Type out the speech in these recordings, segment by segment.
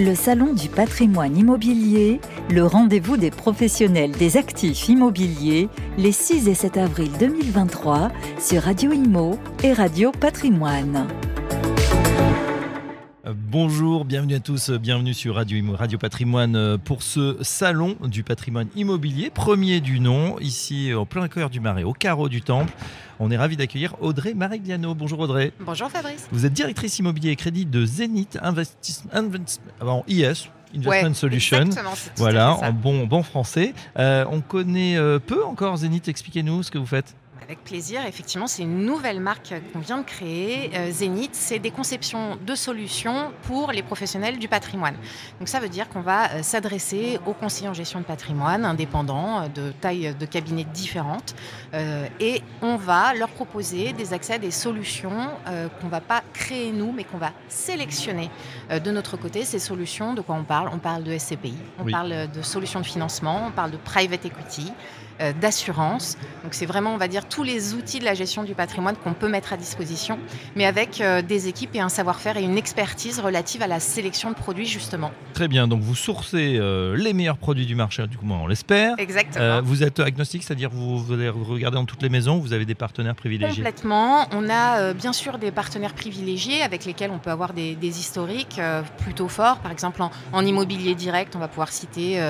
Le Salon du patrimoine immobilier, le rendez-vous des professionnels des actifs immobiliers, les 6 et 7 avril 2023 sur Radio Imo et Radio Patrimoine. Bonjour, bienvenue à tous, bienvenue sur Radio, Imo- Radio Patrimoine euh, pour ce salon du patrimoine immobilier, premier du nom, ici au plein cœur du Marais, au carreau du Temple. On est ravi d'accueillir Audrey Maregliano. Bonjour Audrey. Bonjour Fabrice. Vous êtes directrice immobilier et crédit de Zenith Investment, Investment IS, Investment Ouais, Solution. Exactement, c'est tout à Voilà, en bon, bon français. Euh, on connaît euh, peu encore Zenith, expliquez-nous ce que vous faites. Avec plaisir, effectivement, c'est une nouvelle marque qu'on vient de créer. Euh, Zenith, c'est des conceptions de solutions pour les professionnels du patrimoine. Donc ça veut dire qu'on va euh, s'adresser aux conseillers en gestion de patrimoine indépendants, euh, de taille de cabinets différentes, euh, et on va leur proposer des accès à des solutions euh, qu'on ne va pas créer nous, mais qu'on va sélectionner euh, de notre côté. Ces solutions, de quoi on parle? On parle de SCPI, on Oui. parle de solutions de financement, on parle de private equity. euh, d'assurance. Donc c'est vraiment, on va dire, tous les outils de la gestion du patrimoine qu'on peut mettre à disposition, mais avec euh, des équipes et un savoir-faire et une expertise relative à la sélection de produits, justement. Très bien, donc vous sourcez euh, les meilleurs produits du marché, du coup on l'espère. Exactement. Euh, vous êtes agnostique, c'est-à-dire vous, vous allez regarder dans toutes les maisons, vous avez des partenaires privilégiés. Complètement. On a bien sûr des partenaires privilégiés avec lesquels on peut avoir des, des historiques plutôt forts. Par exemple, en, en immobilier direct, on va pouvoir citer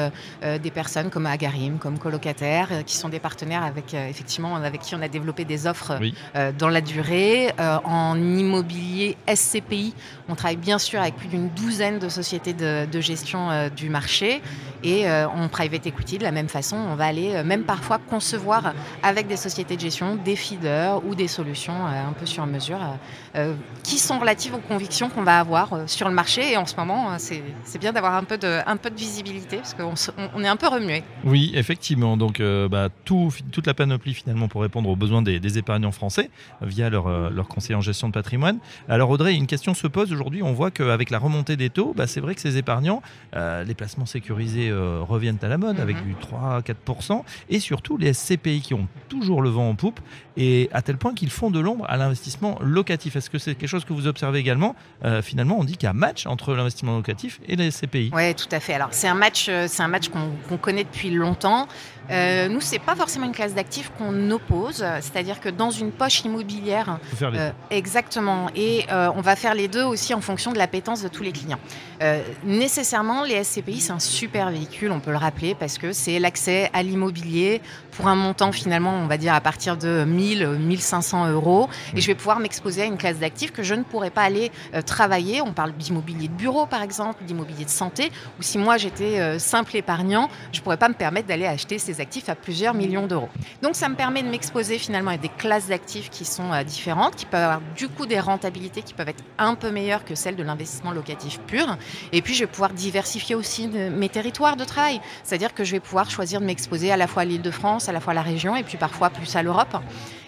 des personnes comme Agarim, comme colocataires, euh, qui sont des partenaires avec, effectivement, avec qui on a développé des offres Oui. euh, dans la durée. Euh, en immobilier SCPI, on travaille bien sûr avec plus d'une douzaine de sociétés de, de gestion euh, du marché. Et euh, en private equity, de la même façon, on va aller euh, même parfois concevoir avec des sociétés de gestion des feeders ou des solutions euh, un peu sur mesure euh, qui sont relatives aux convictions qu'on va avoir sur le marché. Et en ce moment, c'est bien d'avoir un, peu de- un peu de visibilité parce qu'on on- est un peu remué. Oui, effectivement. Donc, bah, tout, toute la panoplie finalement pour répondre aux besoins des, épargnants français via leur, leur conseiller en gestion de patrimoine. Alors, Audrey, une question se pose aujourd'hui. On voit qu'avec la remontée des taux, bah, c'est vrai que ces épargnants, les placements sécurisés euh, reviennent à la mode Mhm. avec du 3-4%. Et surtout, les SCPI qui ont toujours le vent en poupe et à tel point qu'ils font de l'ombre à l'investissement locatif. Est-ce que c'est quelque chose que vous observez également? Euh, Finalement, on dit qu'il y a match entre l'investissement locatif et les SCPI. Oui, tout à fait. Alors, c'est un match, euh, c'est un match qu'on connaît depuis longtemps. Euh, nous, c'est pas forcément une classe d'actifs qu'on oppose, c'est-à-dire que dans une poche immobilière, faire les Euh, exactement. Et euh, on va faire les deux aussi en fonction de l'appétence de tous les clients. Euh, nécessairement, les SCPI, c'est un super véhicule, on peut le rappeler, parce que c'est l'accès à l'immobilier pour un montant finalement, on va dire, à partir de 1000, 1500 euros. Et je vais pouvoir m'exposer à une classe d'actifs que je ne pourrais pas aller euh, travailler. On parle d'immobilier de bureau, par exemple, d'immobilier de santé. Ou si moi, j'étais euh, simple épargnant, je ne pourrais pas me permettre d'aller acheter ces actifs à plusieurs millions d'euros. Donc ça me permet de m'exposer finalement à des classes d'actifs qui sont euh, différentes, qui peuvent avoir du coup des rentabilités qui peuvent être un peu meilleures que celles de l'investissement locatif pur. Et puis je vais pouvoir diversifier aussi de- mes territoires de travail, c'est-à-dire que je vais pouvoir choisir de m'exposer à la fois à l'Île-de-France, à la fois à la région et puis parfois plus à l'Europe.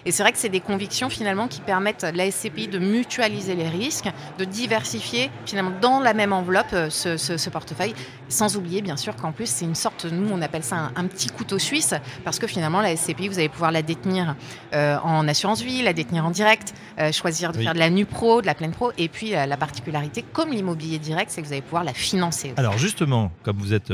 Et c'est vrai que c'est des convictions finalement qui permettent à la SCPI de mutualiser les risques, de diversifier finalement dans la même enveloppe euh, ce, ce- ce portefeuille, sans oublier bien sûr qu'en plus c'est une sorte, nous on appelle ça un, un petit couteau suisse, parce que finalement la SCPI vous allez pouvoir la détenir euh, en assurance vie, la détenir en direct, euh, choisir de Oui. faire de la nu pro, de la pleine pro, et puis euh, la particularité comme l'immobilier direct, c'est que vous allez pouvoir la financer. Alors justement, comme vous êtes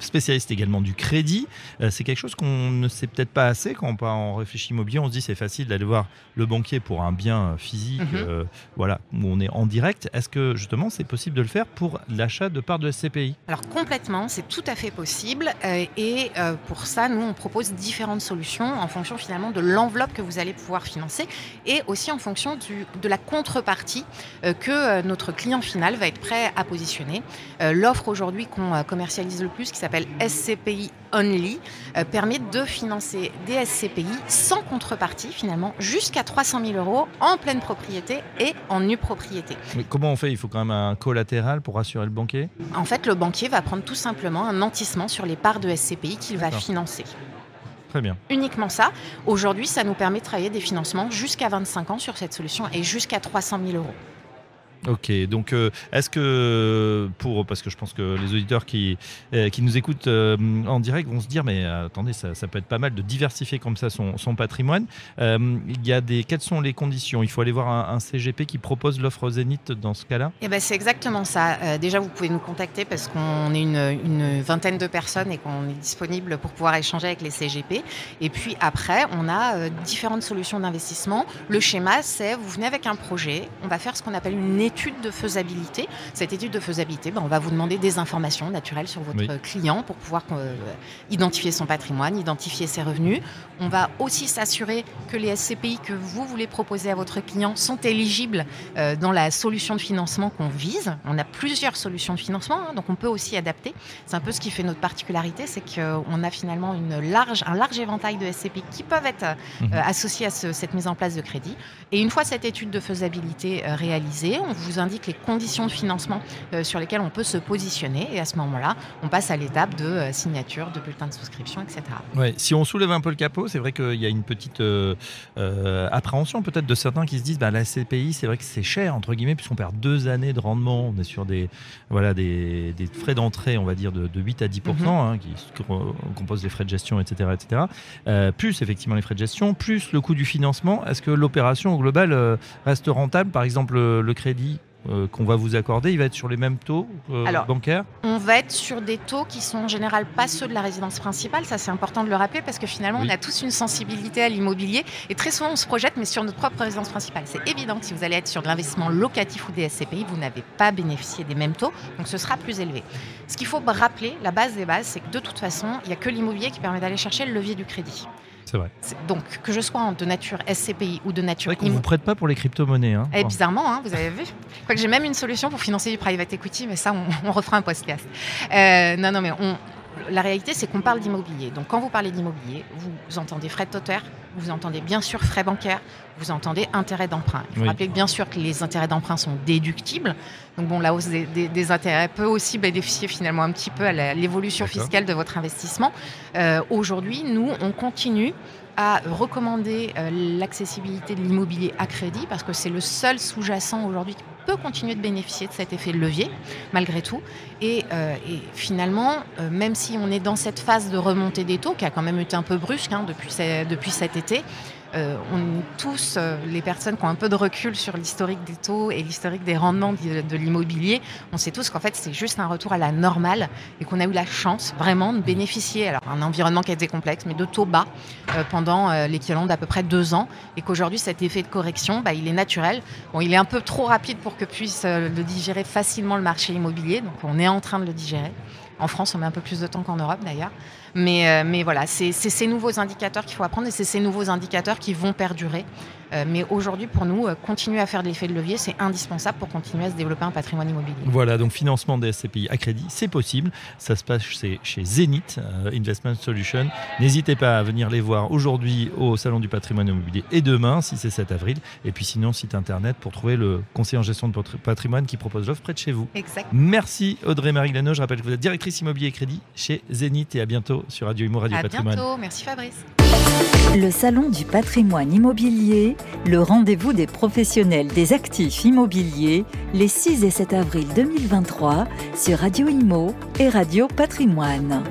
spécialiste également du crédit, c'est quelque chose qu'on ne sait peut-être pas assez quand on réfléchit immobilier. On se dit c'est facile d'aller voir le banquier pour un bien euh, physique, Mhm. euh, voilà, où on est en direct. Est-ce que justement c'est possible de le faire pour l'achat de parts de SCPI Alors complètement, c'est tout à fait possible. euh, et euh, pour ça, nous, on propose différentes solutions en fonction finalement de l'enveloppe que vous allez pouvoir financer et aussi en fonction du- de la contrepartie que notre client final va être prêt à positionner. L'offre aujourd'hui qu'on commercialise le plus, qui s'appelle SCPI Only, permet de financer des SCPI sans contrepartie finalement jusqu'à 300 000 euros en pleine propriété et en nue propriété. Mais comment on fait? Il faut quand même un collatéral pour assurer le banquier? En fait, le banquier va prendre tout simplement un nantissement sur les parts de SCPI qu'il va financer. Très bien. Uniquement ça. Aujourd'hui, ça nous permet de travailler des financements jusqu'à 25 ans sur cette solution et jusqu'à 300 000 euros. Ok, donc euh, est-ce que pour parce que je pense que les auditeurs qui euh, qui nous écoutent euh, en direct vont se dire mais attendez ça, peut être pas mal de diversifier comme ça son, son patrimoine. il y a des quelles sont les conditions? Il faut aller voir un, CGP qui propose l'offre Zénith dans ce cas-là? Eh ben c'est exactement ça. déjà vous pouvez nous contacter parce qu'on est une, une, vingtaine de personnes et qu'on est disponible pour pouvoir échanger avec les CGP. Et puis après on a différentes solutions d'investissement. Le schéma c'est vous venez avec un projet, on va faire ce qu'on appelle une étude étude de faisabilité. Cette étude de faisabilité, ben, on va vous demander des informations naturelles sur votre client pour pouvoir euh, identifier son patrimoine, identifier ses revenus. On va aussi s'assurer que les SCPI que vous voulez proposer à votre client sont éligibles euh, dans la solution de financement qu'on vise. On a plusieurs solutions de financement, hein, donc on peut aussi adapter. C'est un peu ce qui fait notre particularité, c'est qu'on a finalement une large, un large éventail de SCPI qui peuvent être euh, mhm. associés à cette mise en place de crédit. Et une fois cette étude de faisabilité réalisée, on vous indique les conditions de financement euh, sur lesquelles on peut se positionner. Et à ce moment-là, on passe à l'étape de euh, signature, de bulletin de souscription, etc. Ouais, si on soulève un peu le capot, c'est vrai qu'il y a une petite euh, appréhension peut-être de certains qui se disent bah, la CPI, c'est vrai que c'est cher, entre guillemets, puisqu'on perd deux années de rendement. On est sur des, voilà, des, des frais d'entrée, on va dire, de, 8 à 10 mhm. hein, qui composent les frais de gestion, etc. etc. plus effectivement les frais de gestion, plus le coût du financement. Est-ce que l'opération au global reste rentable? Par exemple, le crédit euh, qu'on va vous accorder, il va être sur les mêmes taux euh, bancaires On va être sur des taux qui sont en général pas ceux de la résidence principale. Ça, c'est important de le rappeler parce que finalement, on a tous une sensibilité à l'immobilier et très souvent, on se projette, mais sur notre propre résidence principale. C'est évident que si vous allez être sur de l'investissement locatif ou des SCPI, vous n'avez pas bénéficié des mêmes taux, donc ce sera plus élevé. Ce qu'il faut rappeler, la base des bases, c'est que de toute façon, il n'y a que l'immobilier qui permet d'aller chercher le levier du crédit. C'est vrai. Donc, que je sois de nature SCPI ou de nature. Vrai qu'on ne vous prête pas pour les crypto-monnaies. Hein. Et eh, bizarrement, hein, vous avez vu. que j'ai même une solution pour financer du private equity, mais ça, on, refera un podcast. Euh, non, non, mais on, la réalité, c'est qu'on parle d'immobilier. Donc, quand vous parlez d'immobilier, vous entendez frais de vous entendez bien sûr frais bancaires, vous entendez intérêts d'emprunt. Il faut rappeler bien sûr que les intérêts d'emprunt sont déductibles. Donc, bon, la hausse des, intérêts peut aussi bénéficier finalement un petit peu à l'évolution fiscale de votre investissement. Euh, aujourd'hui, nous, on continue à recommander euh, l'accessibilité de l'immobilier à crédit parce que c'est le seul sous-jacent aujourd'hui qui peut continuer de bénéficier de cet effet de levier malgré tout. Et, euh, finalement, euh, même si on est dans cette phase de remontée des taux qui a quand même été un peu brusque hein, depuis, depuis cet été, euh, on tous euh, les personnes qui ont un peu de recul sur l'historique des taux et l'historique des rendements de, l'immobilier. On sait tous qu'en fait, c'est juste un retour à la normale et qu'on a eu la chance vraiment de bénéficier, alors un environnement qui a été complexe, mais de taux bas euh, pendant l'équivalent d'à peu près deux ans et qu'aujourd'hui, cet effet de correction, bah, il est naturel. Bon, il est un peu trop rapide pour que puisse le digérer facilement le marché immobilier, donc on est en train de le digérer. En France, on met un peu plus de temps qu'en Europe d'ailleurs. Mais, euh, mais voilà, c'est ces nouveaux indicateurs qu'il faut apprendre et c'est ces nouveaux indicateurs qui vont perdurer. Euh, mais aujourd'hui, pour nous, euh, continuer à faire de l'effet de levier, c'est indispensable pour continuer à se développer un patrimoine immobilier. Voilà, donc financement des SCPI à crédit, c'est possible. Ça se passe chez, chez Zenith Investment Solution. N'hésitez pas à venir les voir aujourd'hui au Salon du patrimoine immobilier et demain, si c'est 7 avril. Et puis sinon, site internet pour trouver le conseiller en gestion de patrimoine qui propose l'offre près de chez vous. Exact. Merci Audrey-Marie Glano. Je rappelle que vous êtes directrice immobilier et crédit chez Zenith et à bientôt sur Radio Imo Radio à Patrimoine. bientôt, merci Fabrice. Le Salon du patrimoine immobilier, le rendez-vous des professionnels des actifs immobiliers, les 6 et 7 avril 2023 sur Radio Imo et Radio Patrimoine.